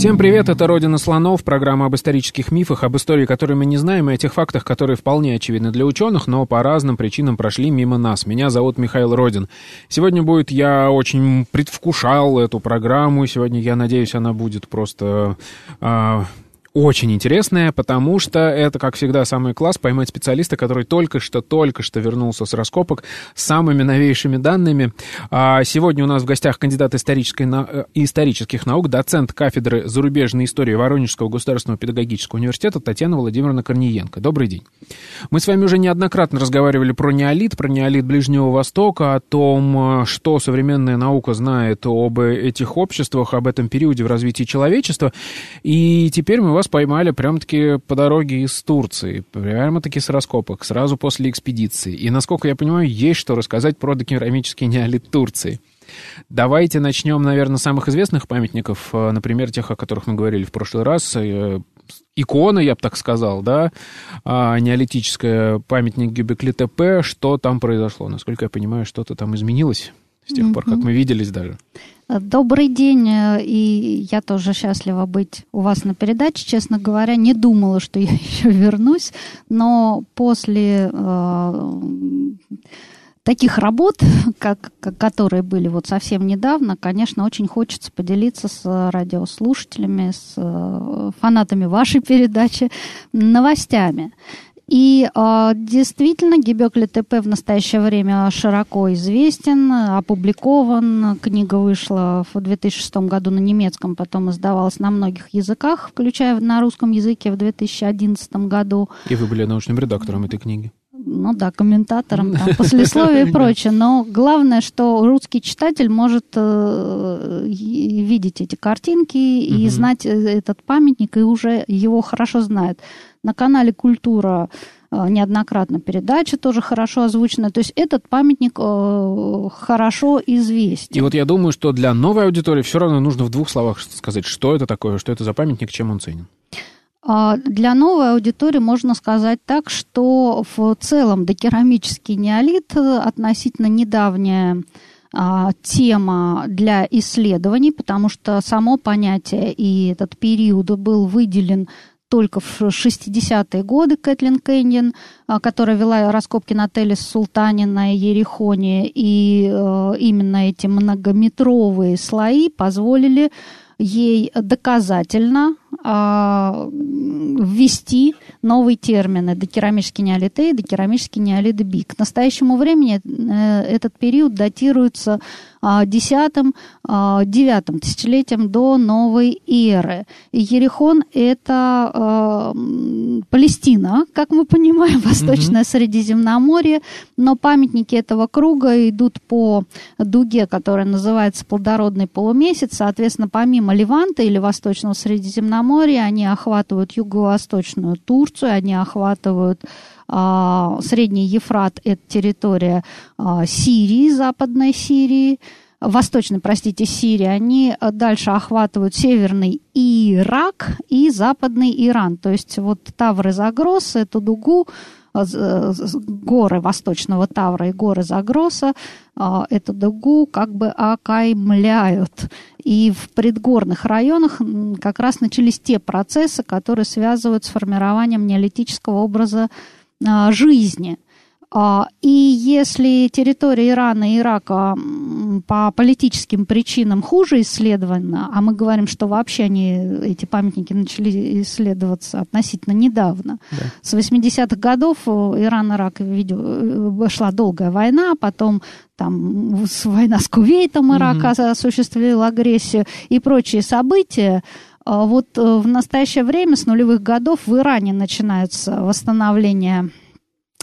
Всем привет, это «Родина слонов», программа об исторических мифах, об истории, которую мы не знаем, и о тех фактах, которые вполне очевидны для ученых, но по разным причинам прошли мимо нас. Меня зовут Михаил Родин. Сегодня будет, я очень предвкушал эту программу, сегодня, я надеюсь, она будет просто... Э, очень интересная, потому что это, как всегда, самый класс поймать специалиста, который только что, только что вернулся с раскопок с самыми новейшими данными. А сегодня у нас в гостях кандидат исторической. Э, исторических наук, доцент кафедры зарубежной истории Воронежского государственного педагогического университета Татьяна Владимировна Корниенко. Добрый день. Мы с вами уже неоднократно разговаривали про неолит, про неолит Ближнего Востока, о том, что современная наука знает об этих обществах, об этом периоде в развитии человечества. И теперь мы вас поймали прям-таки по дороге из Турции, прямо-таки с раскопок, сразу после экспедиции. И, насколько я понимаю, есть что рассказать про докерамический неолит Турции. Давайте начнем, наверное, с самых известных памятников, э, например, тех, о которых мы говорили в прошлый раз. Э, икона, я бы так сказал, да, а, неолитическая памятник Гюбекли ТП. Что там произошло? Насколько я понимаю, что-то там изменилось с тех пор, как мы виделись даже. Добрый день, э, и я тоже счастлива быть у вас на передаче. Честно говоря, не думала, что я еще вернусь, но после э, таких работ, как, как, которые были вот совсем недавно, конечно, очень хочется поделиться с радиослушателями, с э, фанатами вашей передачи новостями. И э, действительно, Гебекли ТП в настоящее время широко известен, опубликован. Книга вышла в 2006 году на немецком, потом издавалась на многих языках, включая на русском языке в 2011 году. И вы были научным редактором этой книги ну да, комментатором, там, послесловие и прочее. Но главное, что русский читатель может э, видеть эти картинки и угу. знать э, этот памятник, и уже его хорошо знает. На канале «Культура» э, неоднократно передача тоже хорошо озвучена. То есть этот памятник э, хорошо известен. И вот я думаю, что для новой аудитории все равно нужно в двух словах сказать, что это такое, что это за памятник, чем он ценен. А, для новой аудитории можно сказать так, что в целом докерамический неолит э, относительно недавняя а, тема для исследований, потому что само понятие и этот период был выделен только в 60-е годы Кэтлин Кэньон, а, которая вела раскопки на Телес Султане на Ерехоне, и э, именно эти многометровые слои позволили ей доказательно ввести новые термины докерамический неолит и докерамический неолит Би. К настоящему времени э, этот период датируется X-IX а, тысячелетием до новой эры. И Ерехон – это э, Палестина, как мы понимаем, Восточное mm-hmm. Средиземноморье, но памятники этого круга идут по дуге, которая называется плодородный полумесяц. Соответственно, помимо Ливанта или Восточного Средиземноморья, они охватывают юго-восточную Турцию, они охватывают а, Средний Ефрат – это территория а, Сирии, Западной Сирии, Восточной, простите, Сирии, они дальше охватывают Северный Ирак и Западный Иран. То есть вот Тавр и Загрос, эту дугу, а, горы Восточного Тавра и горы Загроса эту дугу как бы окаймляют. И в предгорных районах как раз начались те процессы, которые связывают с формированием неолитического образа а, жизни. А, и если территория Ирана и Ирака по политическим причинам хуже исследована, а мы говорим, что вообще они, эти памятники начали исследоваться относительно недавно. Да. С 80-х годов Иран и Ирак э, шла долгая война, потом там война с Кувейтом Ирак mm-hmm. осуществил агрессию и прочие события. А вот э, в настоящее время, с нулевых годов, в Иране начинается восстановление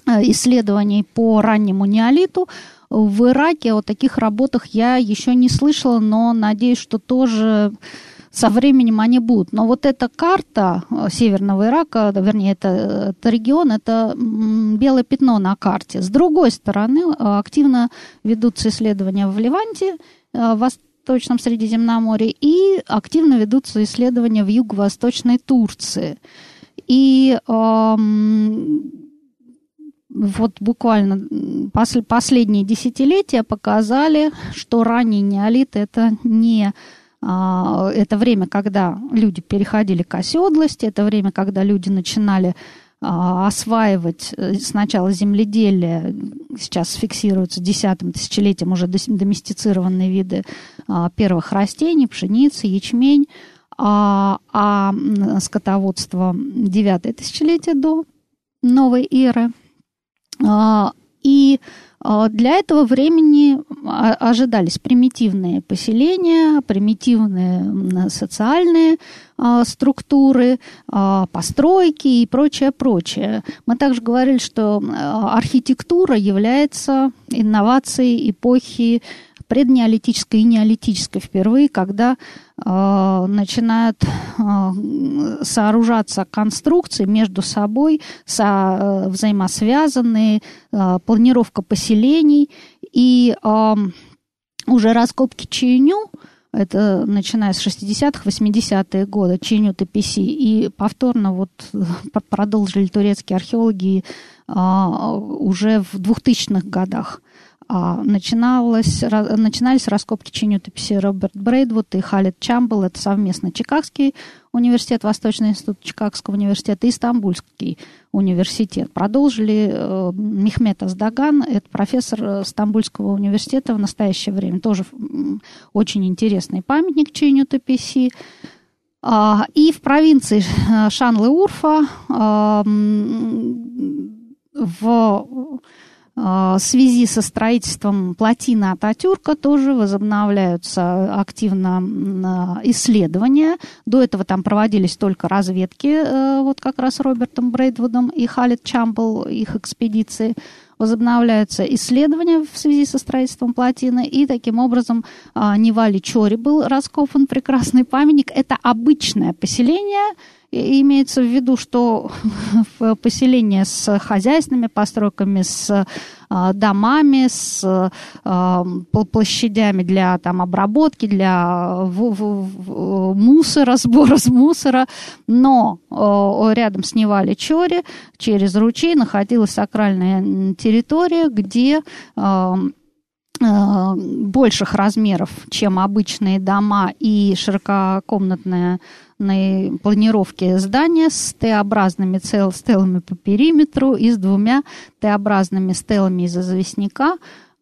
э, исследований по раннему неолиту. В Ираке о таких работах я еще не слышала, но надеюсь, что тоже со временем они будут. Но вот эта карта э, Северного Ирака, вернее, это, этот регион, это белое пятно на карте. С другой стороны, активно ведутся исследования в Ливанте, Восточном Средиземноморье, и активно ведутся исследования в Юго-Восточной Турции. И эм, вот буквально пос, последние десятилетия показали, что ранний неолит это не а, это время, когда люди переходили к оседлости, это время, когда люди начинали осваивать э, сначала земледелие, сейчас фиксируются десятым тысячелетием уже доместицированные виды а, первых растений, пшеницы, ячмень, а, а скотоводство девятое тысячелетие до новой эры. И а, для этого времени ожидались примитивные поселения, примитивные социальные а, структуры, а, постройки и прочее, прочее. Мы также говорили, что архитектура является инновацией эпохи преднеолитической и неолитической впервые, когда начинают э, сооружаться конструкции между собой, со, э, взаимосвязанные, э, планировка поселений и э, уже раскопки Чейню, это начиная с 60-х, 80-е годы, Чейню ТПС, и повторно вот продолжили турецкие археологи уже в 2000-х годах. А, начиналось, начинались раскопки чинютописи Роберт Брейдвуд и Халид Чамбл. Это совместно Чикагский университет, Восточный институт Чикагского университета и Стамбульский университет. Продолжили э, Мехмед Аздаган, это профессор э, Стамбульского университета в настоящее время. Тоже очень интересный памятник чинютописи. А, и в провинции Шанлы-Урфа э, в в связи со строительством плотины Ататюрка тоже возобновляются активно исследования. До этого там проводились только разведки, э, вот как раз Робертом Брейдвудом и Халит Чамбл, их экспедиции. Возобновляются исследования в связи со строительством плотины, и таким образом а, Невали Чори был раскопан прекрасный памятник. Это обычное поселение – Имеется в виду, что поселение с хозяйственными постройками, с а, домами, с а, площадями для там, обработки, для мусора, сбора с мусора. Но рядом с Невали Чори, через ручей, находилась сакральная территория, где больших размеров, чем обычные дома и ширококомнатные планировки здания с Т-образными стелами по периметру и с двумя Т-образными стелами из известняка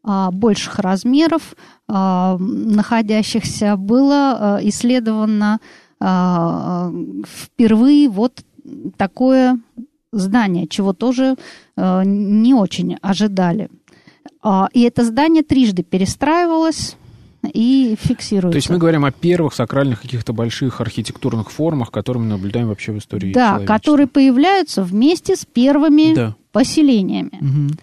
а, больших размеров, а, находящихся, было э, исследовано а, впервые вот такое здание, чего тоже э, не очень ожидали. А, и это здание трижды перестраивалось и фиксируется. То есть мы говорим о первых сакральных каких-то больших архитектурных формах, которые мы наблюдаем вообще в истории Да, которые появляются вместе с первыми да. поселениями. Угу.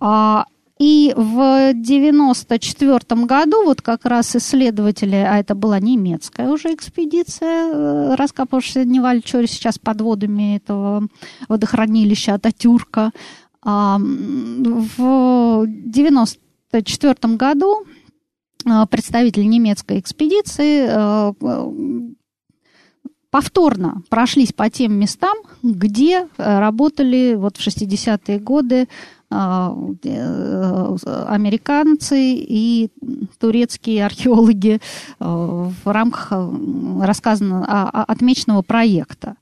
А, и в 1994 году вот как раз исследователи, а это была немецкая уже экспедиция, э, раскапывавшаяся Невальчоре сейчас под водами этого водохранилища Ататюрка, в 1994 году а, представители немецкой экспедиции а, повторно прошлись по тем местам, где работали вот в 60-е годы а, американцы и турецкие археологи в рамках рассказанного, отмеченного проекта.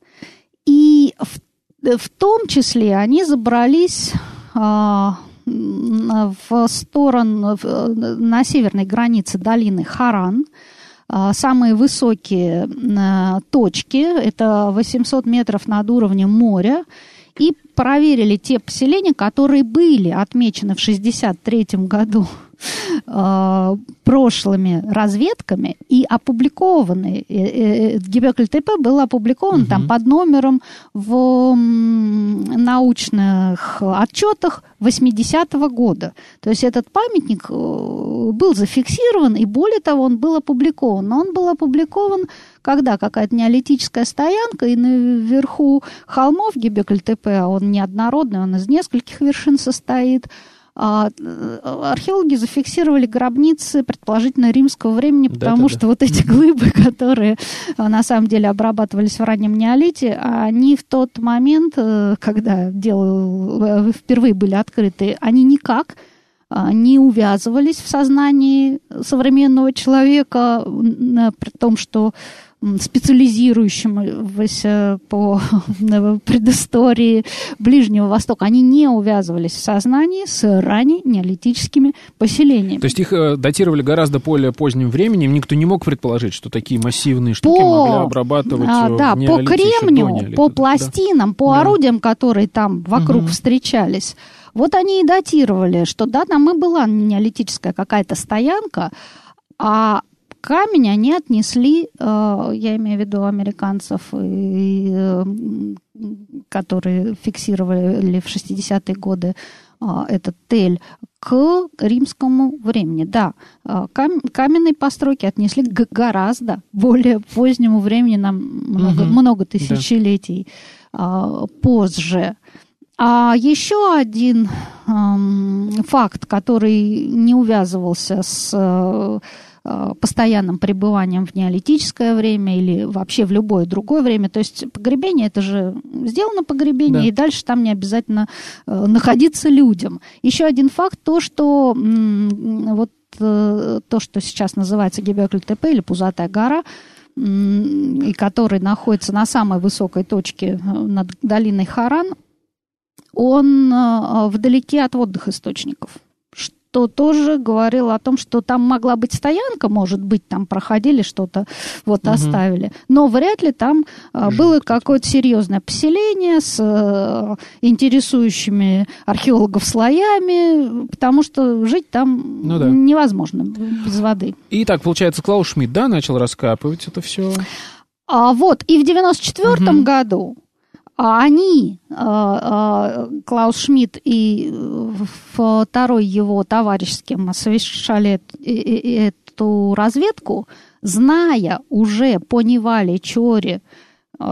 И в в том числе они забрались а, в сторону, на северной границе долины Харан. А, самые высокие а, точки, это 800 метров над уровнем моря, и проверили те поселения, которые были отмечены в 1963 году э, прошлыми разведками и опубликованы. Гибекль ТП был опубликован угу. там под номером в научных отчетах 80-го года. То есть этот памятник э, был зафиксирован, и более того, он был опубликован. Но он был опубликован когда какая-то неолитическая стоянка, и наверху холмов Гебекль-ТП, а он неоднородный, он из нескольких вершин состоит, э, археологи зафиксировали гробницы, предположительно, римского времени, потому да, что да. вот эти глыбы, которые э, на самом деле обрабатывались в раннем неолите, они в тот момент, э, когда дело впервые были открыты, они никак не увязывались в сознании современного человека, при том, что специализирующимся по предыстории Ближнего Востока, они не увязывались в сознании с ранее неолитическими поселениями. То есть их э, датировали гораздо более поздним временем, никто не мог предположить, что такие массивные штуки по, могли обрабатывать а, э, Да, по кремню, по пластинам, да? по да. орудиям, которые там вокруг угу. встречались. Вот они и датировали, что да, там и была неолитическая какая-то стоянка, а камень они отнесли, э, я имею в виду американцев, э, которые фиксировали в 60-е годы э, этот тель, к римскому времени. Да, каменные постройки отнесли к гораздо более позднему времени, нам много, угу. много тысячелетий да. позже. А еще один эм, факт, который не увязывался с Э, постоянным пребыванием в неолитическое время или вообще в любое другое время. То есть погребение это же сделано погребение, да. и дальше там не обязательно э, находиться людям. Еще один факт то, что вот э, то, что сейчас называется Гебекль-ТП или Пузатая гора, и который находится на самой высокой точке над долиной Харан, он вдалеке от водных источников то тоже говорил о том, что там могла быть стоянка, может быть, там проходили что-то, вот угу. оставили. Но вряд ли там а, было какое-то серьезное поселение с а, интересующими археологов слоями, потому что жить там ну, да. невозможно без воды. И так, получается, Клаус Шмидт, да, начал раскапывать это все? А вот, и в 94 угу. году а они, а, а, Клаус Шмидт и второй его товарищ, с кем совершали эту разведку, зная уже по Невале Чоре,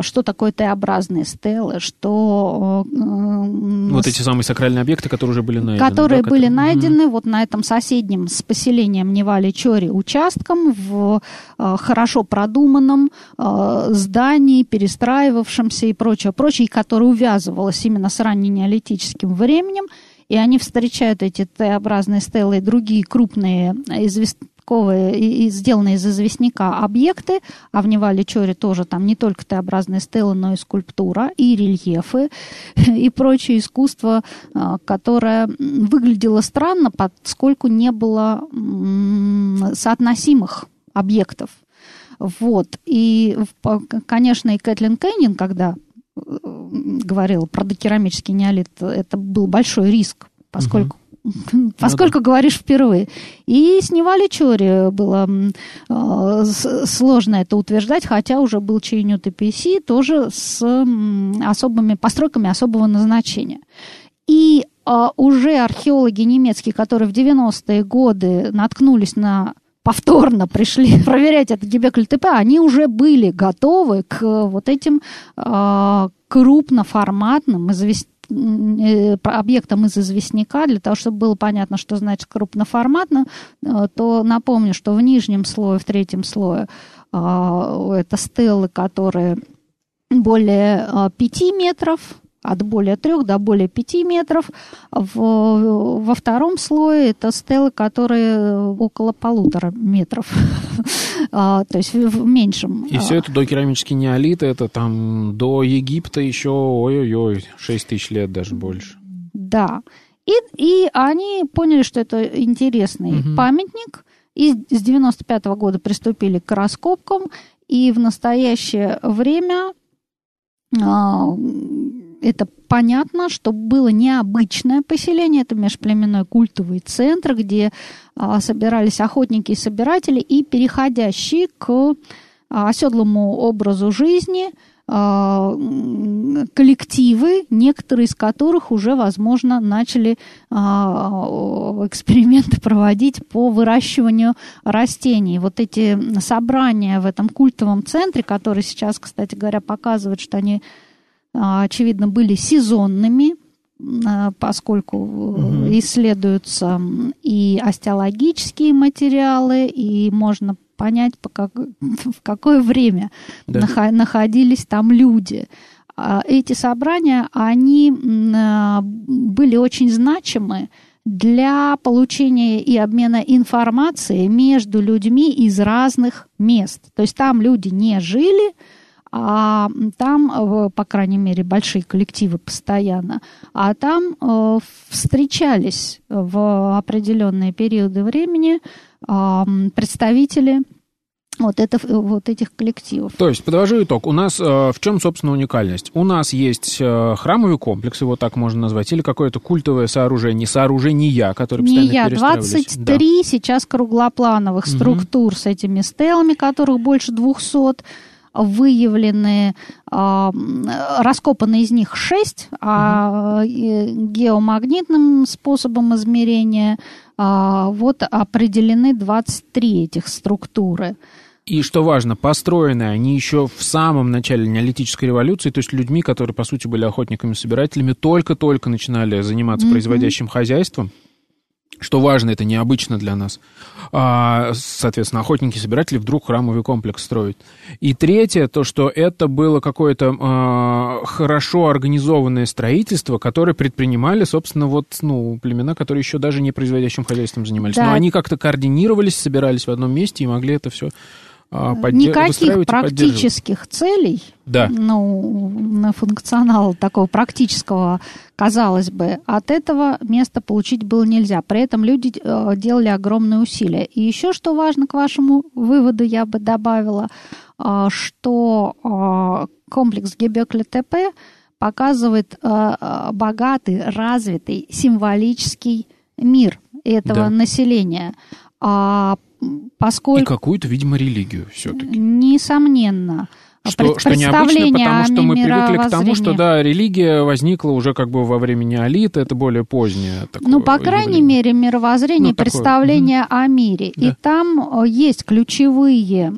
что такое Т-образные стелы, что... Э, вот эти самые сакральные объекты, которые уже были найдены. Которые да, были которые... найдены вот на этом соседнем с поселением Невали-Чори участком в э, хорошо продуманном э, здании, перестраивавшемся и прочее, прочее, которое увязывалось именно с ранненеолитическим временем, и они встречают эти Т-образные стелы и другие крупные извест такого и, и сделанные из известняка объекты, а в Невале Чоре тоже там не только Т-образные стелы, но и скульптура, и рельефы, и прочее искусство, а, которое выглядело странно, поскольку не было соотносимых объектов. Вот. И, конечно, и Кэтлин Кэннин, когда э, говорила про докерамический неолит, это был большой риск, поскольку поскольку ну, да. говоришь впервые. И снимали Чори было э, сложно это утверждать, хотя уже был Чейнют и тоже с особыми постройками особого назначения. И э, уже археологи немецкие, которые в 90-е годы наткнулись на повторно пришли проверять это Гебекль ТП, они уже были готовы к вот этим э, крупноформатным, известным Э, объектом из известняка, для того, чтобы было понятно, что значит крупноформатно, э, то напомню, что в нижнем слое, в третьем слое э, это стелы, которые более 5 метров, от более 3 до более 5 метров. В, во втором слое это стелы, которые около полутора метров, а, то есть в, меньшем. И все это до керамический неолит, это там до Египта еще, ой-ой-ой, 6 тысяч лет даже больше. Да. И, и они поняли, что это интересный угу. памятник, и с 95 -го года приступили к раскопкам, и в настоящее время а, это понятно, что было необычное поселение, это межплеменной культовый центр, где а, собирались охотники и собиратели, и переходящие к а, оседлому образу жизни – а, коллективы, некоторые из которых уже, возможно, начали а, эксперименты проводить по выращиванию растений. Вот эти собрания в этом культовом центре, которые сейчас, кстати говоря, показывают, что они, очевидно, были сезонными, поскольку угу. исследуются и остеологические материалы, и можно понять, по как, в какое время да. находились там люди. А эти собрания, они а, были очень значимы для получения и обмена информацией между людьми из разных мест. То есть там люди не жили, а там, по крайней мере, большие коллективы постоянно, а там э, встречались в определенные периоды времени представители вот, это, вот этих коллективов. То есть, подвожу итог. У нас э, в чем, собственно, уникальность? У нас есть э, храмовый комплекс, его так можно назвать, или какое-то культовое сооружение, сооружения, которые постоянно Не я, 23 да. сейчас круглоплановых угу. структур с этими стелами, которых больше 200 выявлены, э, раскопаны из них 6, а геомагнитным способом измерения а, вот определены 23 этих структуры. И что важно, построены они еще в самом начале неолитической революции, то есть людьми, которые, по сути, были охотниками-собирателями, только-только начинали заниматься mm-hmm. производящим хозяйством. Что важно, это необычно для нас. А, соответственно, охотники-собиратели вдруг храмовый комплекс строят. И третье, то, что это было какое-то а, хорошо организованное строительство, которое предпринимали, собственно, вот, ну, племена, которые еще даже не производящим хозяйством занимались. Да. Но они как-то координировались, собирались в одном месте и могли это все подде- Никаких практических целей, да. ну, на функционал такого практического, казалось бы, от этого места получить было нельзя. При этом люди э, делали огромные усилия. И еще что важно к вашему выводу, я бы добавила, э, что э, комплекс Гебекли-ТП показывает богатый, развитый, символический мир этого да. населения. Поскольку... И какую-то, видимо, религию все-таки. Несомненно. Что, что необычно, потому что мы привыкли к тому, что да, религия возникла уже как бы во время неолита, это более позднее. Такое ну, по крайней явление. мере, мировоззрение, ну, представление такое. о мире. Да. И там э, есть ключевые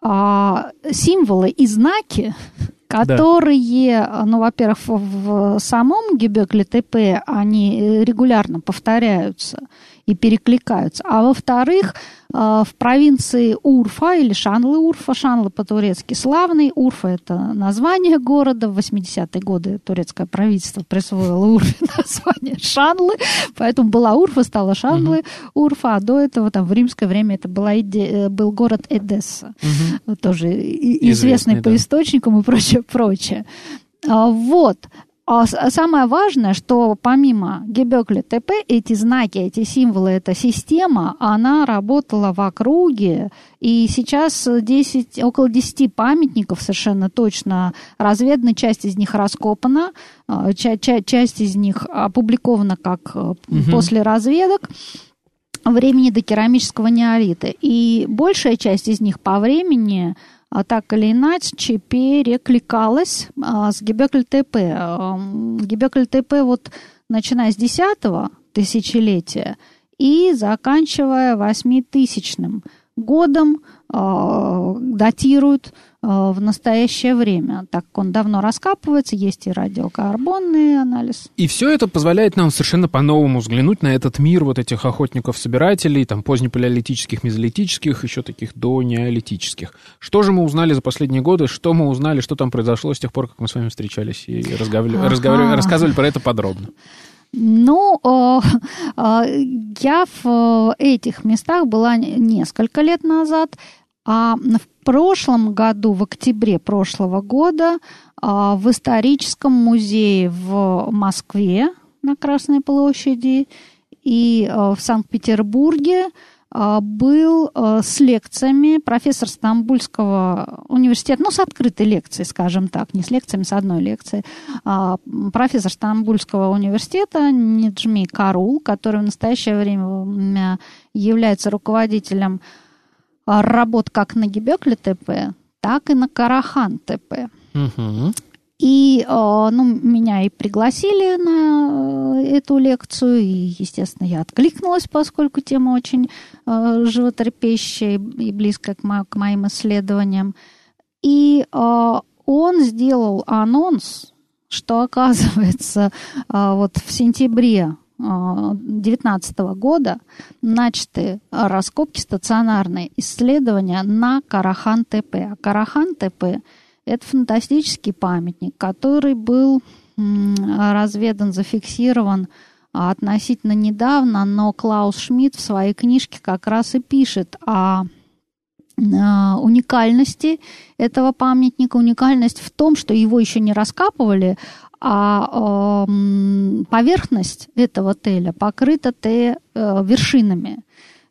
а, символы и знаки, которые, да. ну, во-первых, в самом Гебекле ТП они регулярно повторяются и перекликаются. А во-вторых, э, в провинции Урфа или Шанлы Урфа, Шанлы по-турецки славный, Урфа это название города, в 80-е годы турецкое правительство присвоило Урфе название Шанлы, поэтому была Урфа, стала Шанлы угу. Урфа, а до этого там в римское время это была, э, был город Эдесса, угу. тоже известный, известный по да. источникам и прочее, прочее. А, вот. А, самое важное, что помимо Гебекли ТП, эти знаки, эти символы, эта система, она работала в округе, и сейчас 10, около 10 памятников совершенно точно разведаны, часть из них раскопана, а, часть, часть из них опубликована как угу. после разведок времени до керамического неолита. И большая часть из них по времени так или иначе перекликалась а, с Гебекль-ТП. Гебекль-ТП вот начиная с 10 тысячелетия и заканчивая 8000 годом э, датируют э, в настоящее время, так как он давно раскапывается, есть и радиокарбонный анализ. И все это позволяет нам совершенно по-новому взглянуть на этот мир вот этих охотников-собирателей, там позднепалеолитических, мезолитических, еще таких до неолитических. Что же мы узнали за последние годы, что мы узнали, что там произошло с тех пор, как мы с вами встречались и разговаривали, разговаривали, рассказывали про это подробно? Ну, э, э, я в этих местах была несколько лет назад, а в прошлом году, в октябре прошлого года, э, в историческом музее в Москве на Красной площади и в Санкт-Петербурге а, был а, с лекциями профессор Стамбульского университета, ну, с открытой лекцией, скажем так, не с лекциями, с одной лекцией, а, профессор Стамбульского университета Ниджми Карул, который в настоящее время является руководителем работ как на Гебекле ТП, так и на Карахан ТП. Угу. И ну, меня и пригласили на э, эту лекцию, и, естественно, я откликнулась, поскольку тема очень э, животрепещущая и близкая к, мо- к моим исследованиям. И э, он сделал анонс, что, оказывается, вот в сентябре 2019 года начаты раскопки стационарные исследования на Карахан-ТП. А Карахан-ТП это фантастический памятник, который был разведан, зафиксирован а, относительно недавно, но Клаус Шмидт в своей книжке как раз и пишет о а, уникальности этого памятника. Уникальность в том, что его еще не раскапывали, а поверхность этого отеля покрыта Т-вершинами.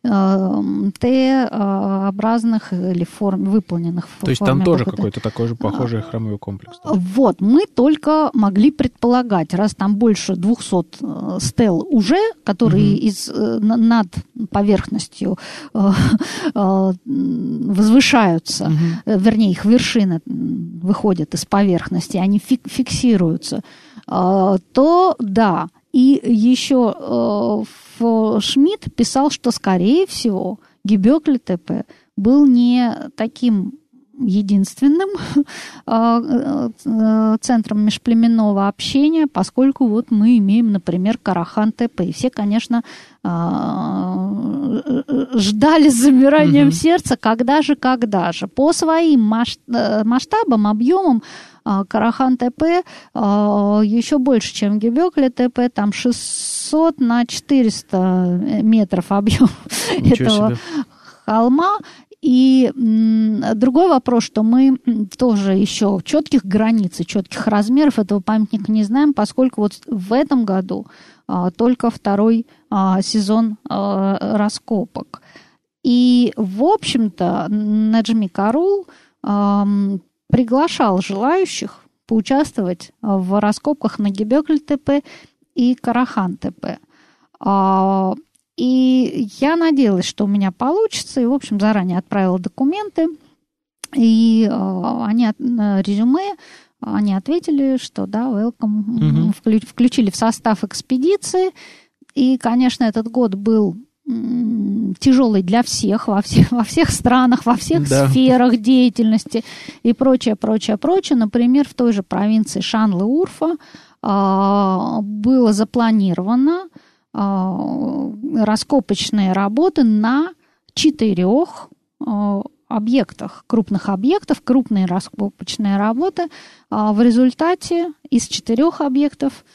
Эм, Т-образных или форм, выполненных. То есть там тоже какой-то такой же похожий а, храмовой комплекс? Да? Вот, мы только могли предполагать, раз там больше 200 э, стел уже, которые угу. из, э, над поверхностью э, возвышаются, угу. вернее, их вершины выходят из поверхности, они фиксируются, то да, и еще э, Шмидт писал, что, скорее всего, Гебекли ТП был не таким единственным э, э, центром межплеменного общения, поскольку вот мы имеем, например, Карахан ТП. И все, конечно, э, ждали с замиранием угу. сердца, когда же, когда же. По своим масштабам, объемам Карахан ТП еще больше, чем Гебекли ТП, там 600 на 400 метров объем этого себе. холма. И другой вопрос, что мы тоже еще четких границ и четких размеров этого памятника не знаем, поскольку вот в этом году а, только второй а, сезон а, раскопок. И, в общем-то, Наджми Карул приглашал желающих поучаствовать в раскопках на Гебекль ТП и Карахан ТП. И я надеялась, что у меня получится, и, в общем, заранее отправила документы, и э, они от, резюме, они ответили, что да, welcome, угу. включили в состав экспедиции, и, конечно, этот год был тяжелый для всех во всех, во всех странах, во всех да. сферах деятельности и прочее, прочее, прочее. Например, в той же провинции Шанлы-Урфа э, было запланировано а, раскопочные работы на четырех а, объектах, крупных объектов, крупные раскопочные работы. А в результате из четырех объектов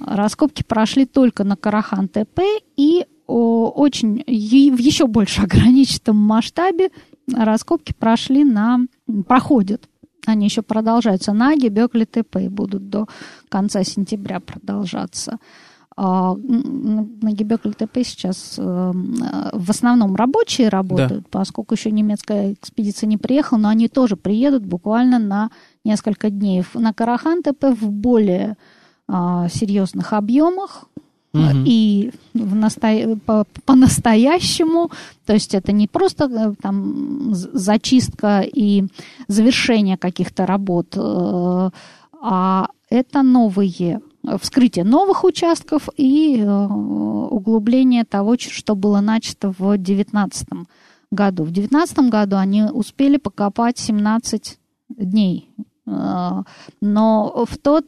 раскопки прошли только на Карахан ТП и очень в еще больше ограниченном масштабе раскопки прошли на проходят. Они еще продолжаются на Гебекли ТП и будут до конца сентября продолжаться. А, на Гебекль ТП сейчас эм, в основном рабочие работают, да. поскольку еще немецкая экспедиция не приехала, но они тоже приедут буквально на несколько дней. На Карахан ТП в более а, серьезных объемах, и в насто... по- по-настоящему, то есть это не просто э, там зачистка и завершение каких-то работ, э, а это новые вскрытие новых участков и э, углубление того, что было начато в 2019 году. В 2019 году они успели покопать 17 дней. Э, но в тот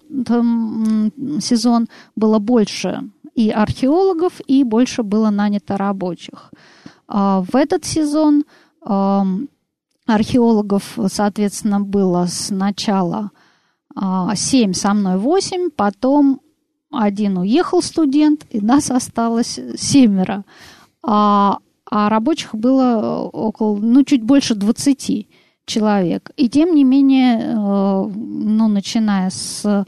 сезон было больше и археологов, и больше было нанято рабочих. А в этот сезон археологов, соответственно, было сначала 7 а, со мной 8, потом один уехал студент, и нас осталось семеро. А, а рабочих было около, ну, чуть больше 20 человек. И тем не менее, э, ну, начиная с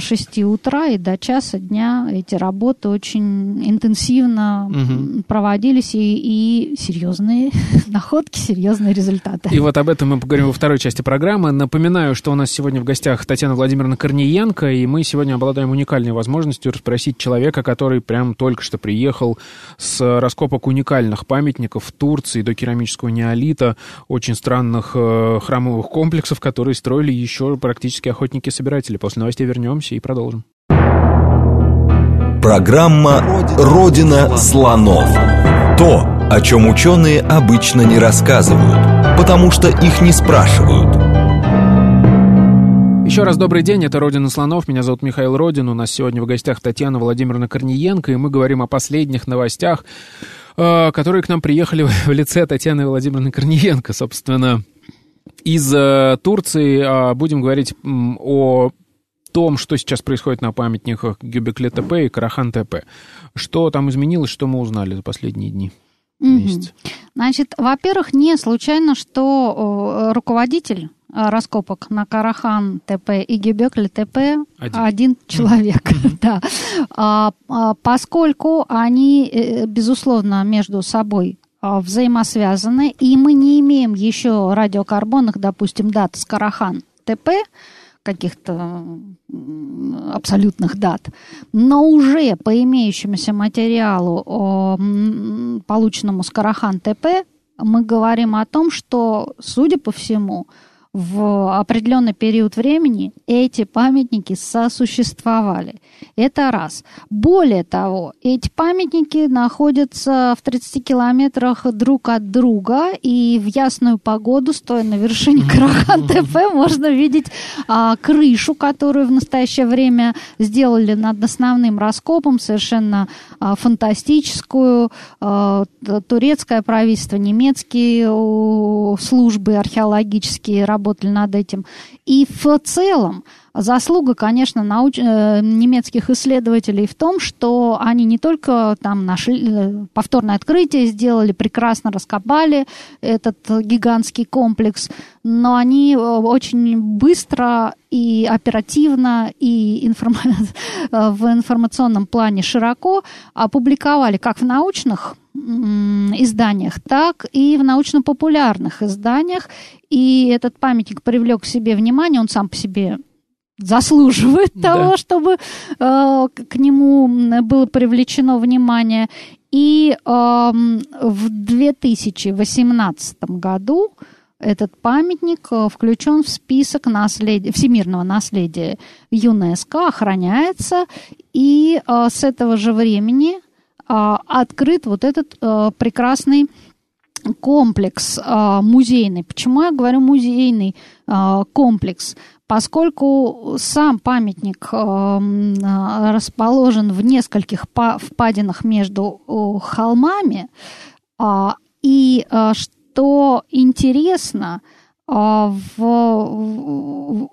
6 утра и до часа дня эти работы очень интенсивно угу. проводились и, и серьезные находки, серьезные результаты. И вот об этом мы поговорим во второй части программы. Напоминаю, что у нас сегодня в гостях Татьяна Владимировна Корниенко, и мы сегодня обладаем уникальной возможностью расспросить человека, который прям только что приехал с раскопок уникальных памятников в Турции до керамического неолита, очень странных э, храмовых комплексов, которые строили еще практически охотники-собиратели. После новостей вернем вернемся и продолжим. Программа «Родина слонов». То, о чем ученые обычно не рассказывают, потому что их не спрашивают. Еще раз добрый день, это «Родина слонов», меня зовут Михаил Родин, у нас сегодня в гостях Татьяна Владимировна Корниенко, и мы говорим о последних новостях, э, которые к нам приехали в лице Татьяны Владимировны Корниенко, собственно, из э, Турции. А будем говорить о том, что сейчас происходит на памятниках Гюбекли ТП и Карахан ТП. Что там изменилось, что мы узнали за последние дни? Месяц. Значит, во-первых, не случайно, что руководитель э, раскопок на Карахан ТП и Гюбекли ТП один, один человек, да, а, а, поскольку они, э, безусловно, между собой а, взаимосвязаны, и мы не имеем еще радиокарбонных, допустим, дат с Карахан ТП, каких-то абсолютных дат, но уже по имеющемуся материалу, полученному с Карахан ТП, мы говорим о том, что, судя по всему, в определенный период времени эти памятники сосуществовали. Это раз. Более того, эти памятники находятся в 30 километрах друг от друга, и в ясную погоду, стоя на вершине Карахан-ТП, можно видеть а, крышу, которую в настоящее время сделали над основным раскопом, совершенно а, фантастическую. А, турецкое правительство, немецкие службы археологические работали работали над этим. И в целом заслуга, конечно, науч... Э, немецких исследователей в том, что они не только там нашли э, повторное открытие сделали, прекрасно раскопали этот гигантский комплекс, но они э, очень быстро и оперативно, и информ... в информационном плане широко опубликовали как в научных изданиях, так и в научно-популярных изданиях. И этот памятник привлек к себе внимание, он сам по себе заслуживает да. того, чтобы э, к нему было привлечено внимание. И э, в 2018 году этот памятник э, включен в список наследия, всемирного наследия ЮНЕСКО, охраняется, и э, с этого же времени а, открыт вот этот а, прекрасный комплекс а, музейный. Почему я говорю музейный комплекс? Поскольку сам памятник расположен в нескольких впадинах между холмами, и что интересно, в,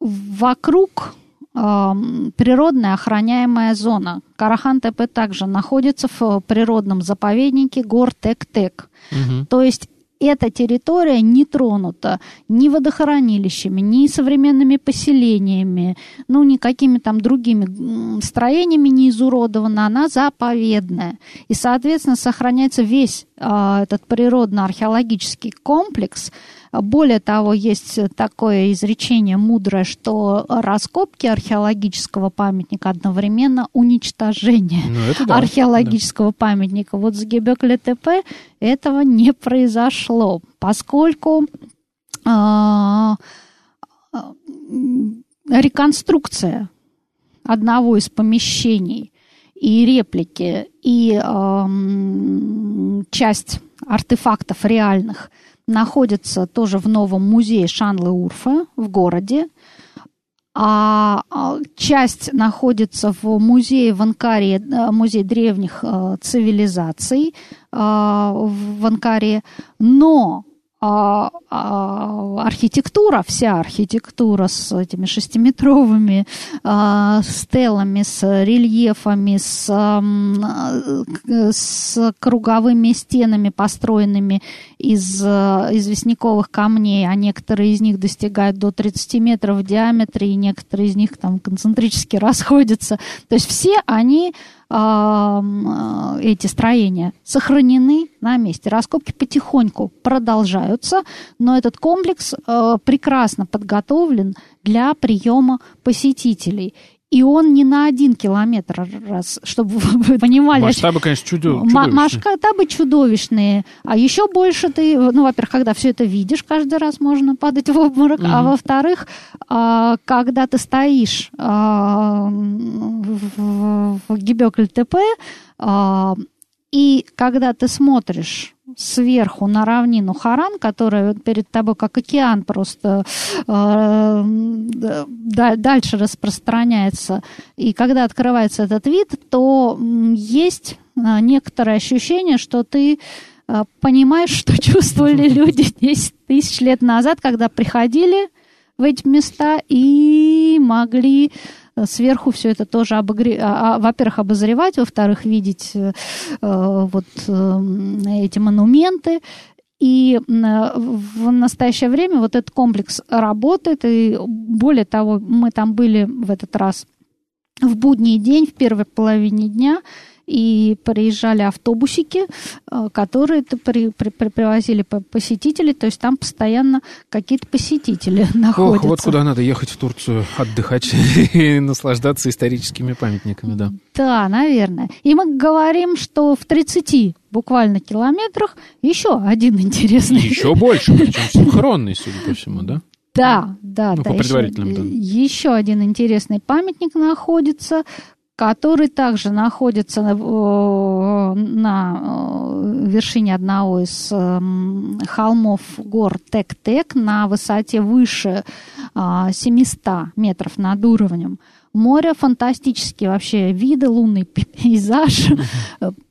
вокруг природная охраняемая зона. Карахан-ТП также находится в природном заповеднике гор Тек-Тек. Угу. То есть эта территория не тронута ни водохранилищами, ни современными поселениями, ну, никакими там другими строениями не изуродована, она заповедная. И, соответственно, сохраняется весь э, этот природно-археологический комплекс – более того, есть такое изречение мудрое, что раскопки археологического памятника одновременно уничтожение ну, да, археологического да. памятника. Вот с Гебекли ТП этого не произошло, поскольку э, реконструкция одного из помещений и реплики, и э, часть артефактов реальных – находится тоже в новом музее Шанлы Урфа в городе. А, а часть находится в музее в Анкаре, э, музей древних э, цивилизаций э, в Анкаре. Но а, а, архитектура, вся архитектура с этими шестиметровыми а, стелами, с рельефами, с, а, с круговыми стенами, построенными из а, известняковых камней, а некоторые из них достигают до 30 метров в диаметре, и некоторые из них там концентрически расходятся. То есть все они эти строения сохранены на месте. Раскопки потихоньку продолжаются, но этот комплекс а, прекрасно подготовлен для приема посетителей. И он не на один километр, раз, чтобы вы понимали. Масштабы, конечно, чудо, чудовищные. Масштабы чудовищные. А еще больше ты, ну, во-первых, когда все это видишь, каждый раз можно падать в обморок. Угу. А во-вторых, а, когда ты стоишь а, в Гибекль-ТП, а, и когда ты смотришь сверху на равнину Харан, которая перед тобой как океан просто э, дальше распространяется. И когда открывается этот вид, то есть э, некоторое ощущение, что ты э, понимаешь, что чувствовали люди 10 тысяч лет назад, когда приходили в эти места и могли сверху все это тоже обогре... А, а, во-первых, обозревать, во-вторых, видеть э, вот э, эти монументы. И в настоящее время вот этот комплекс работает, и более того, мы там были в этот раз в будний день, в первой половине дня, и приезжали автобусики, э, которые при, при, при, привозили посетителей, то есть там постоянно какие-то посетители находятся. Ох, вот куда надо ехать в Турцию, отдыхать и наслаждаться историческими памятниками, да. Да, наверное. И мы говорим, что в 30 буквально километрах еще один интересный. Еще больше, причем синхронный, судя по всему, да? Да, да, ну, да. По еще, данным. Еще один интересный памятник находится, который также находится на, на э, вершине одного из эм, холмов гор Тек-Тек на высоте выше 700 а, метров над уровнем. Море фантастические вообще виды, лунный пейзаж,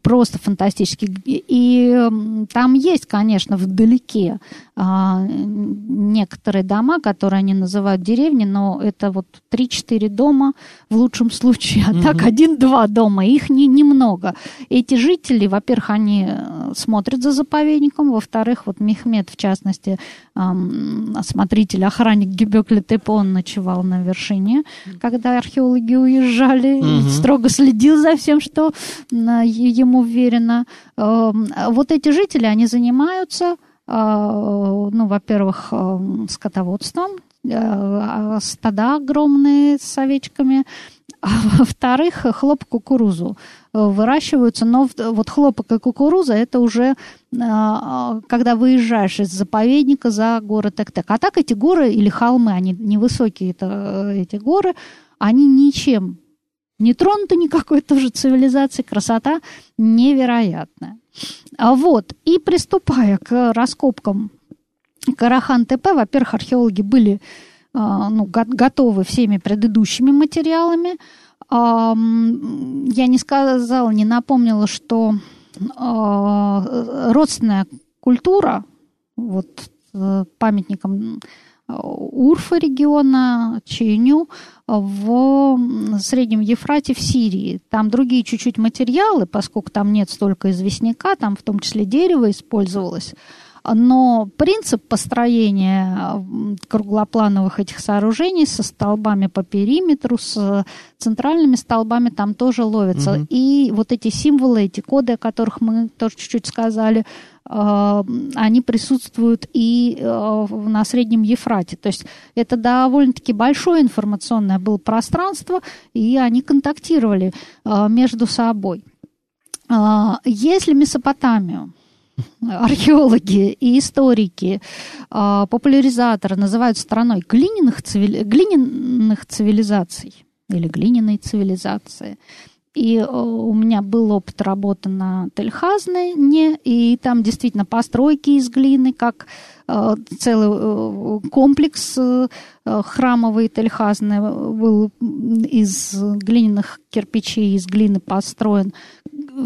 просто фантастический. И там есть, конечно, вдалеке а, некоторые дома, которые они называют деревни, но это вот 3-4 дома в лучшем случае, а так один-два дома, их не, немного. Эти жители, во-первых, они э, смотрят за заповедником, во-вторых, вот Мехмед, в частности, осмотритель, охранник Гебекли Тепе, он ночевал на вершине, когда археологи уезжали, mm строго следил за всем, что ему уверена. Эм, вот эти жители, они занимаются, э, ну, во-первых, эм, скотоводством, э, стада огромные с овечками, а во-вторых, хлоп кукурузу выращиваются, но вот хлопок и кукуруза это уже э, когда выезжаешь из заповедника за горы Тек-Тек. А так эти горы или холмы, они невысокие, это, эти горы, они ничем не тронута никакой тоже цивилизации, красота невероятная. А вот, и приступая к раскопкам Карахан-ТП, во-первых, археологи были а, ну, готовы всеми предыдущими материалами. А, я не сказала, не напомнила, что а, родственная культура, вот э, памятником Урфа региона, Чейню, в Среднем Ефрате в Сирии. Там другие чуть-чуть материалы, поскольку там нет столько известняка, там в том числе дерево использовалось. Но принцип построения круглоплановых этих сооружений со столбами по периметру, с центральными столбами там тоже ловится. Угу. И вот эти символы, эти коды, о которых мы тоже чуть-чуть сказали, Э, они присутствуют и э, на Среднем Ефрате. То есть это довольно-таки большое информационное было пространство, и они контактировали э, между собой. Если Месопотамию археологи и историки, популяризаторы называют страной глиняных, цивили... глиняных цивилизаций или глиняной цивилизации – и э, у меня был опыт работы на Тельхазной, не, и там действительно постройки из глины, как целый э, комплекс э, храмовый Тельхазный был из глиняных кирпичей, из глины построен.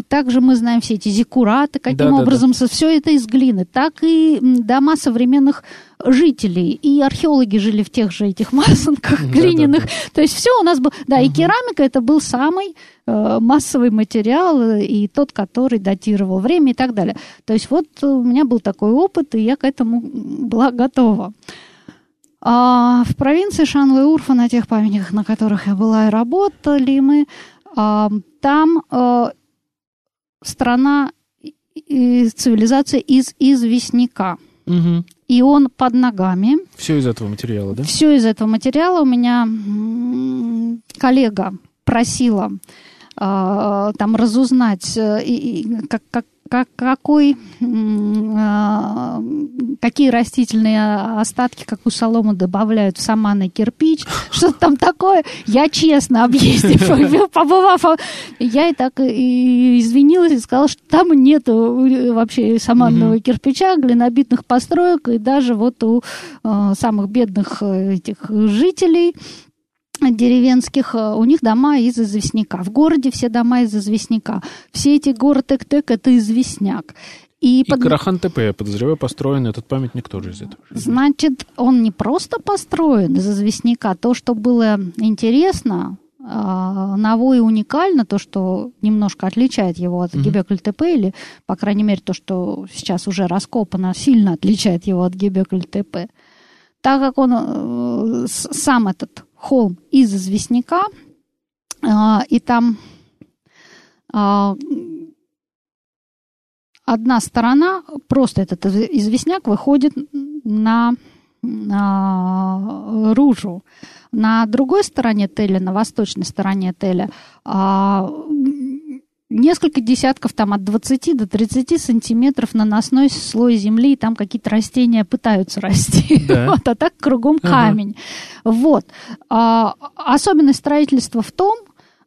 также мы знаем все эти зиккураты, каким да, образом да, да. все это из глины, так и дома современных жителей. И археологи жили в тех же этих масонках глиняных. Да, да, да. То есть все у нас было... Да, угу. и керамика это был самый э, массовый материал э, и тот, который датировал время и так далее. То есть вот у меня был такой опыт, и я к этому была готова. А в провинции Шанлы-Урфа, на тех памятниках, на которых я была и работали мы, а, там а, страна цивилизация из известняка. Угу. И он под ногами. Все из этого материала, да? Все из этого материала. У меня коллега просила там разузнать, э, и, как, как, как, какой, а, какие растительные остатки, какую солому добавляют в саманный кирпич, что там такое. Я честно, объездив, побывав, я и так и извинилась и сказала, что там нет вообще саманного кирпича, глинобитных построек, и даже вот у а, самых бедных э, этих жителей деревенских, э, у них дома из известняка. В городе все дома из известняка. Все эти город Эктек – это известняк. И, и под... Карахан-ТП, я подозреваю, построен этот памятник тоже из этого. Значит, он не просто построен из известняка. То, что было интересно, а, ново и уникально, то, что немножко отличает его от Гебекль-ТП, или, по крайней мере, то, что сейчас уже раскопано, сильно отличает его от Гебекль-ТП. Так как он э, сам этот холм из известняка, а, и там а, одна сторона, просто этот известняк выходит на, на ружу. На другой стороне теля, на восточной стороне теля, а, несколько десятков, там от 20 до 30 сантиметров наносной слой земли, и там какие-то растения пытаются расти. Да. Вот, а так кругом камень. Ага. Вот. А, особенность строительства в том,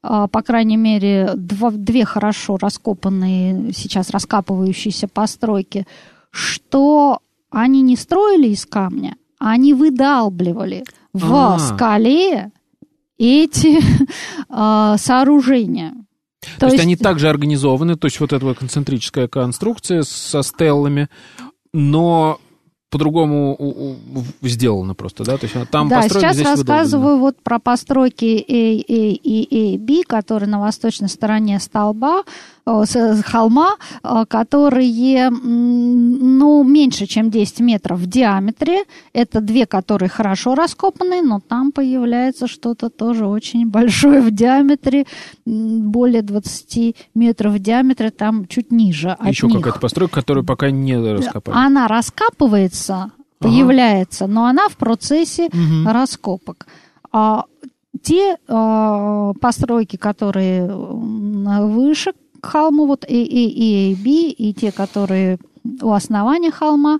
а, по крайней мере, два, две хорошо раскопанные, сейчас раскапывающиеся постройки, что они не строили из камня, а они выдалбливали в А-а-а. скале эти а, сооружения. То, то есть, есть они также организованы, то есть вот эта вот концентрическая конструкция со стеллами, но по-другому сделано просто, да? То есть там да, сейчас рассказываю вот про постройки A, A и A, B, которые на восточной стороне столба с холма, э, которые, ну, меньше, чем 10 метров в диаметре. Это две, которые хорошо раскопаны, но там появляется что-то тоже очень большое в диаметре, более 20 метров в диаметре, там чуть ниже Еще какая-то постройка, которую пока не раскопали. Она раскапывается, появляется, ага. но она в процессе угу. раскопок. А те э, постройки, которые выше к холму, вот и, и, и, B, и те, которые у основания холма,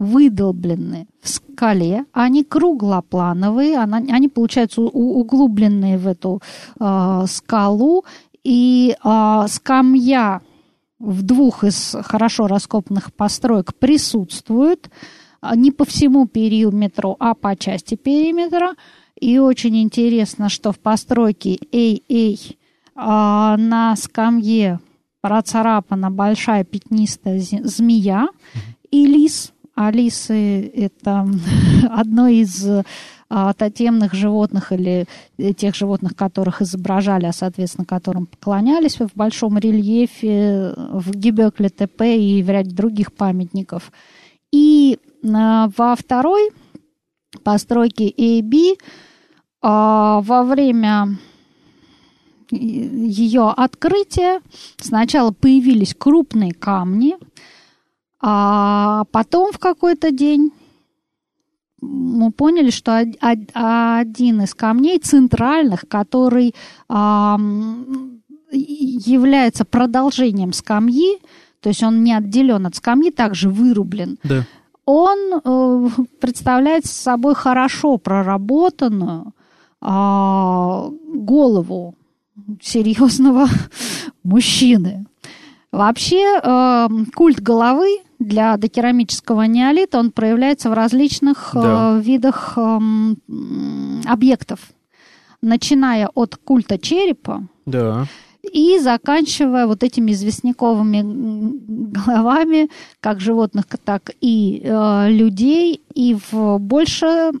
выдолблены в скале, они круглоплановые, они, получаются углубленные в эту э, скалу, и э, скамья в двух из хорошо раскопанных построек присутствует, не по всему периметру, а по части периметра. И очень интересно, что в постройке AA а, на скамье процарапана большая пятнистая змея и лис. А лисы – это одно из а, тотемных животных или тех животных, которых изображали, а, соответственно, которым поклонялись в большом рельефе в Гибекле ТП и в ряде других памятников. И а, во второй постройке AB а, во время ее открытия сначала появились крупные камни, а потом в какой-то день мы поняли, что один из камней центральных, который является продолжением скамьи, то есть он не отделен от скамьи, также вырублен. Да. Он э, представляет собой хорошо проработанную а, голову серьезного мужчины. Вообще э, культ головы для докерамического неолита он проявляется в различных э, да. э, видах э, объектов, начиная от культа черепа. Да. И заканчивая вот этими известняковыми головами, как животных, так и э, людей, и в большего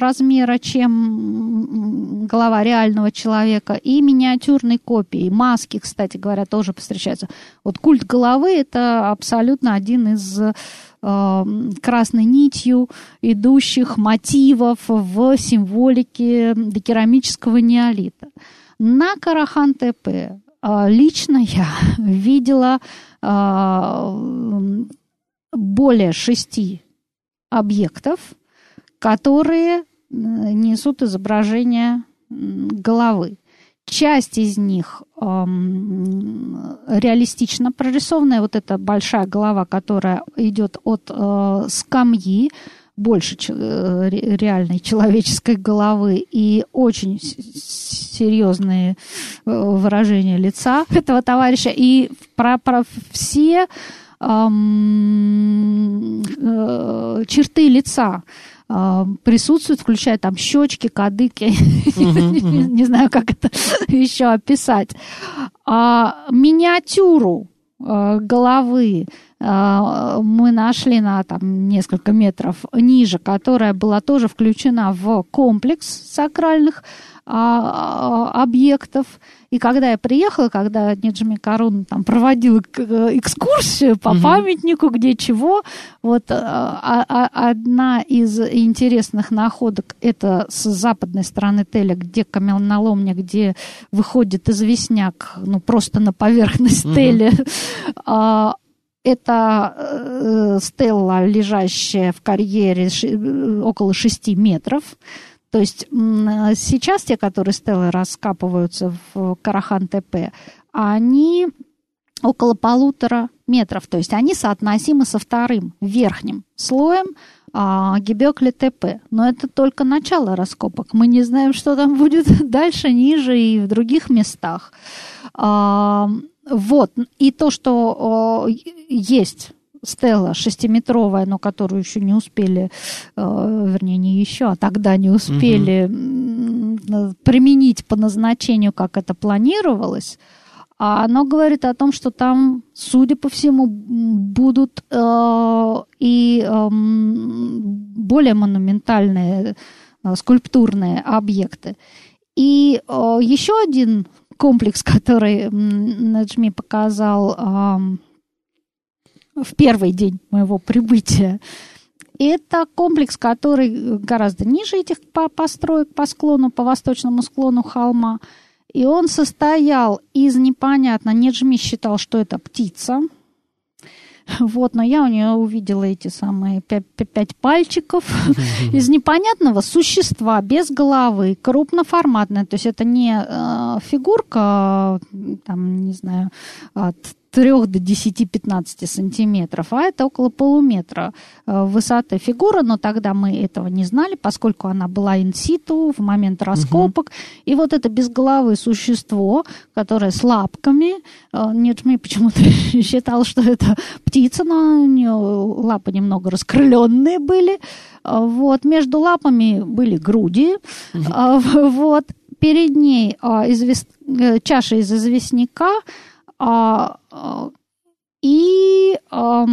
размера, чем голова реального человека, и миниатюрной копии. Маски, кстати говоря, тоже встречаются. Вот культ головы – это абсолютно один из э, красной нитью идущих мотивов в символике докерамического неолита. На Карахан-ТП а, лично я видела а, более шести объектов, которые несут изображение головы. Часть из них эм, реалистично прорисованная. Вот эта большая голова, которая идет от э, скамьи, больше э, реальной человеческой головы и очень серьезные э, выражения лица этого товарища. И про, про все эм, э, черты лица присутствуют, включая там щечки, кадыки, не знаю, как это еще описать. А миниатюру головы а, мы нашли на там, несколько метров ниже, которая была тоже включена в комплекс сакральных а, а, объектов. И когда я приехала, когда Неджми Карун там проводил экскурсию по угу. памятнику, где чего, вот а, а, одна из интересных находок это с западной стороны Теля, где каменоломня, где выходит известняк, ну просто на поверхность угу. Теля. А, это э, стелла, лежащая в карьере э, около 6 метров. То есть сейчас те, которые стеллы раскапываются в Карахан-ТП, они около полутора метров. То есть они соотносимы со вторым, верхним слоем а, Гибекли ТП. Но это только начало раскопок. Мы не знаем, что там будет дальше, ниже и в других местах. А, вот. И то, что есть стела шестиметровая, но которую еще не успели, вернее, не еще, а тогда не успели угу. применить по назначению, как это планировалось, а оно говорит о том, что там, судя по всему, будут э, и э, более монументальные э, скульптурные объекты. И э, еще один комплекс, который Наджми показал э, в первый день моего прибытия, это комплекс, который гораздо ниже этих построек по склону, по восточному склону холма. И он состоял из непонятно, Неджми считал, что это птица, вот, но я у нее увидела эти самые пять, пять пальчиков из непонятного существа без головы, крупноформатное. То есть это не э, фигурка, там, не знаю, 3 до 10-15 сантиметров, а это около полуметра э, высоты фигуры, но тогда мы этого не знали, поскольку она была инситу в момент раскопок. Угу. И вот это безголовое существо, которое с лапками, э, нет, мне почему-то считал, что это птица, но у нее лапы немного раскрыленные были. Э, вот, между лапами были груди. Угу. Вот, перед ней извест... чаша из известняка, и а,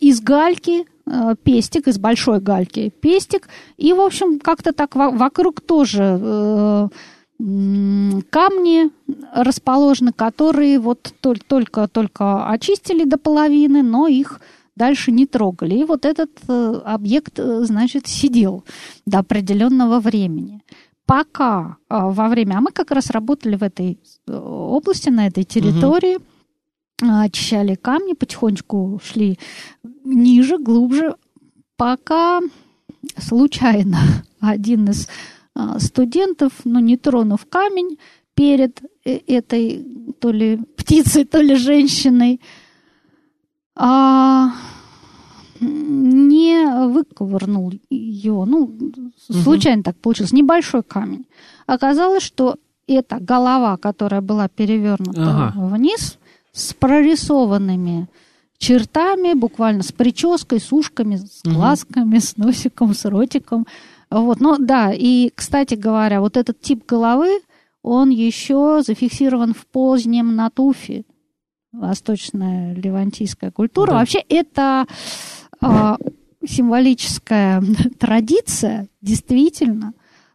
из гальки а, пестик, из большой гальки пестик, и, в общем, как-то так вокруг тоже а, камни расположены, которые вот только-только очистили до половины, но их дальше не трогали. И вот этот э, объект, э, значит, сидел до определенного времени пока а, во время, а мы как раз работали в этой э, области, на этой территории, угу. очищали камни, потихонечку шли ниже, глубже, пока случайно один из а, студентов, ну, не тронув камень перед э, этой то ли птицей, то ли женщиной, а, не выковырнул ее. Ну, случайно угу. так получилось. Небольшой камень. Оказалось, что эта голова, которая была перевернута ага. вниз, с прорисованными чертами, буквально с прической, с ушками, с глазками, угу. с носиком, с ротиком. Вот, ну да, и, кстати говоря, вот этот тип головы, он еще зафиксирован в позднем Натуфе, восточная левантийская культура. Да. Вообще это символическая традиция, действительно,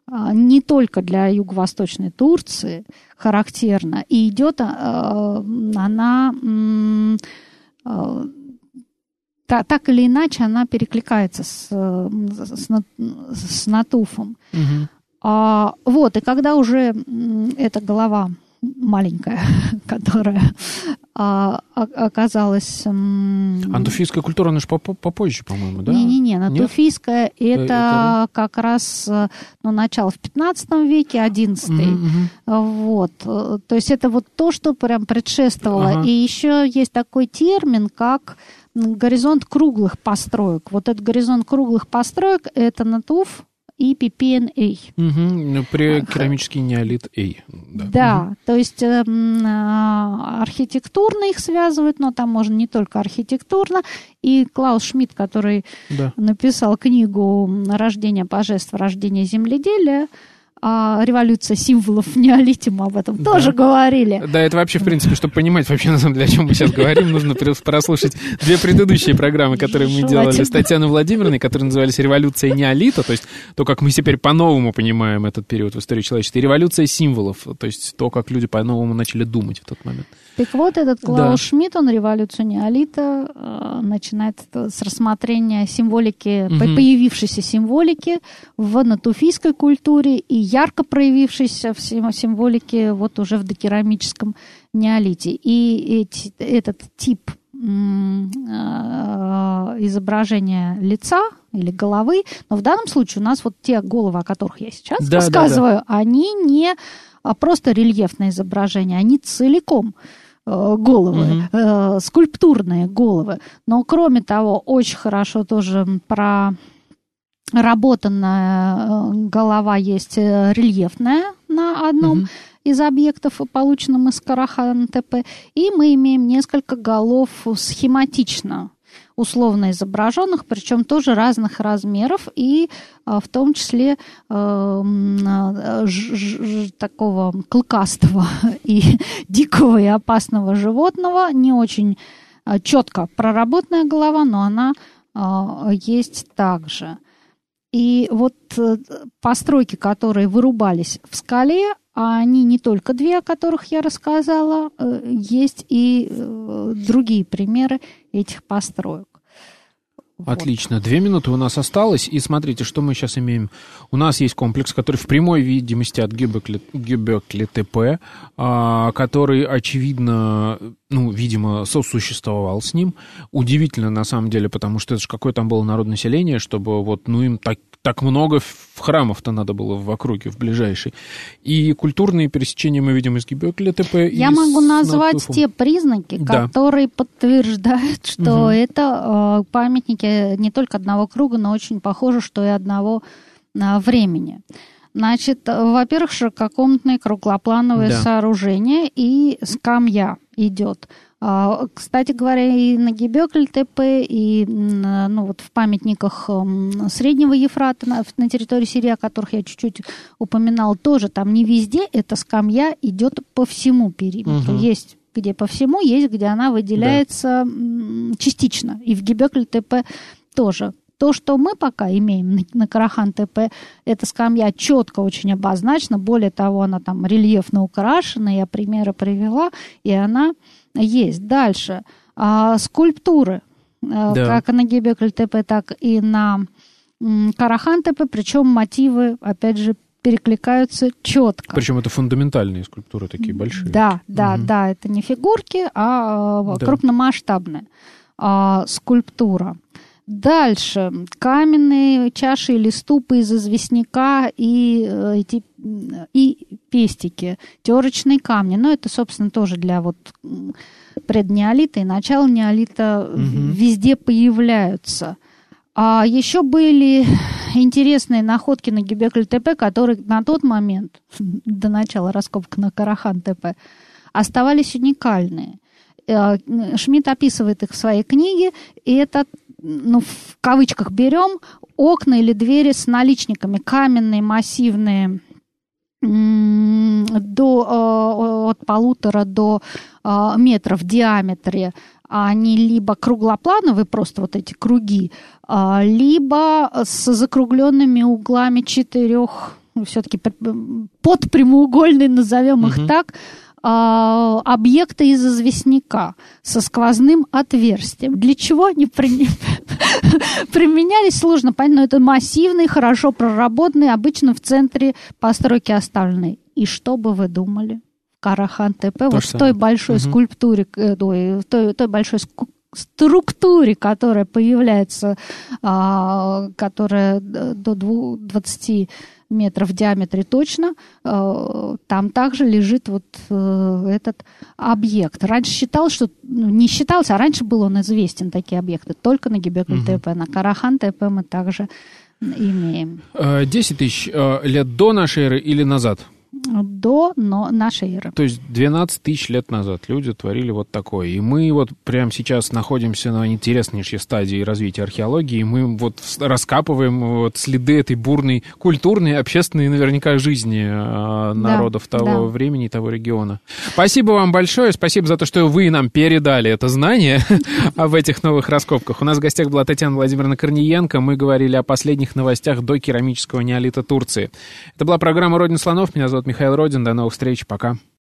э, не только для юго-восточной Турции характерна, и идет э, она та, так или иначе она перекликается с, с, с Натуфом. Угу. А, вот, и когда уже эта голова маленькая, которая а, оказалась... Антуфийская культура, она же попозже, по-моему, да? Не-не-не, антуфийская это, это как раз ну, начало в 15 веке, 11 угу, угу. Вот. То есть это вот то, что прям предшествовало. Ага. И еще есть такой термин, как горизонт круглых построек. Вот этот горизонт круглых построек – это НАТУФ, и PPNA. Угу, при керамический неолит A. Да, да угу. то есть э, архитектурно их связывают, но там можно не только архитектурно. И Клаус Шмидт, который да. написал книгу «Рождение божеств, рождение земледелия», а, революция символов в неолите, мы об этом да. тоже говорили. Да, это вообще, в принципе, чтобы понимать вообще, на самом деле, о чем мы сейчас говорим, нужно прослушать две предыдущие программы, которые мы делали с Татьяной Владимировной, которые назывались «Революция неолита», то есть то, как мы теперь по-новому понимаем этот период в истории человечества, и «Революция символов», то есть то, как люди по-новому начали думать в тот момент. Так вот, этот Клаус да. Шмидт, он революцию неолита э, начинает с рассмотрения символики, угу. появившейся символики в натуфийской культуре и ярко проявившейся в символике вот уже в докерамическом неолите. И эти, этот тип э, изображения лица или головы, но в данном случае у нас вот те головы, о которых я сейчас да, рассказываю, да, да. они не а просто рельефное изображение, они целиком Э, головы, угу. э, скульптурные головы. Но кроме того, очень хорошо тоже про работанная э, голова есть э, рельефная на одном угу. из объектов, полученном из Карахан ТП. И мы имеем несколько голов схематично условно изображенных, причем тоже разных размеров, и а, в том числе э, ж, ж, такого клыкастого и дикого и опасного животного, не очень четко проработанная голова, но она э, есть также. И вот э, постройки, которые вырубались в скале, а они не только две, о которых я рассказала, э, есть и э, другие примеры этих построек. Отлично. Две минуты у нас осталось. И смотрите, что мы сейчас имеем. У нас есть комплекс, который в прямой видимости от Гюбекли ТП, а, который, очевидно, ну, видимо, сосуществовал с ним. Удивительно, на самом деле, потому что это же какое там было народонаселение, чтобы вот, ну, им так так много храмов-то надо было в округе, в ближайшей. И культурные пересечения мы видим из Гибекля ТП. Я могу назвать Натуфом. те признаки, да. которые подтверждают, что угу. это э, памятники не только одного круга, но очень похоже, что и одного э, времени. Значит, во-первых, ширококомнатное круглоплановое да. сооружение и скамья идет. А, кстати говоря, и на Гебекль ТП, и ну, вот в памятниках Среднего Ефрата на, на территории Сирии, о которых я чуть-чуть упоминал, тоже там не везде эта скамья идет по всему периметру. Угу. Есть где по всему, есть где она выделяется да. частично. И в Гебекль ТП тоже. То, что мы пока имеем на, на Карахан ТП, эта скамья четко очень обозначена. Более того, она там рельефно украшена, я примеры привела, и она есть. Дальше. А, скульптуры. А, да. Как на Гебекль ТП, так и на Карахан ТП. Причем мотивы, опять же, перекликаются четко. Причем это фундаментальные скульптуры такие большие. Да, да, угу. да. Это не фигурки, а да. крупномасштабная а, скульптура. Дальше. Каменные чаши или ступы из известняка и, э, эти, и пестики. Терочные камни. Но это, собственно, тоже для вот преднеолита и начала неолита угу. везде появляются. А еще были интересные находки на Гебекль ТП, которые на тот момент, до начала раскопок на Карахан ТП, оставались уникальные. Э, Шмидт описывает их в своей книге, и это ну, в кавычках берем, окна или двери с наличниками, каменные, массивные до, от полутора до метра в диаметре, они либо круглоплановые, просто вот эти круги, либо с закругленными углами четырех, ну, все-таки под прямоугольный, назовем их так, а, объекты из известняка со сквозным отверстием. Для чего они при... применялись, сложно понять, но это массивный, хорошо проработанный, обычно в центре постройки оставленный. И что бы вы думали? Карахан ТП, вот в той большой угу. скульптуре, э, в той, той большой структуре, которая появляется, а, которая до 20 метров в диаметре точно, э, там также лежит вот э, этот объект. Раньше считалось, что ну, не считался, а раньше был он известен, такие объекты, только на Гебекль ТП. На Карахан ТП мы также имеем. 10 тысяч лет до нашей эры или назад? До но нашей эры. То есть 12 тысяч лет назад люди творили вот такое. И мы вот прямо сейчас находимся на интереснейшей стадии развития археологии. И мы вот раскапываем вот следы этой бурной культурной, общественной наверняка жизни э, народов да, того да. времени и того региона. Спасибо вам большое. Спасибо за то, что вы нам передали это знание об этих новых раскопках. У нас в гостях была Татьяна Владимировна Корниенко. Мы говорили о последних новостях до керамического неолита Турции. Это была программа «Родина слонов». Меня зовут Михаил Родин. До новых встреч. Пока.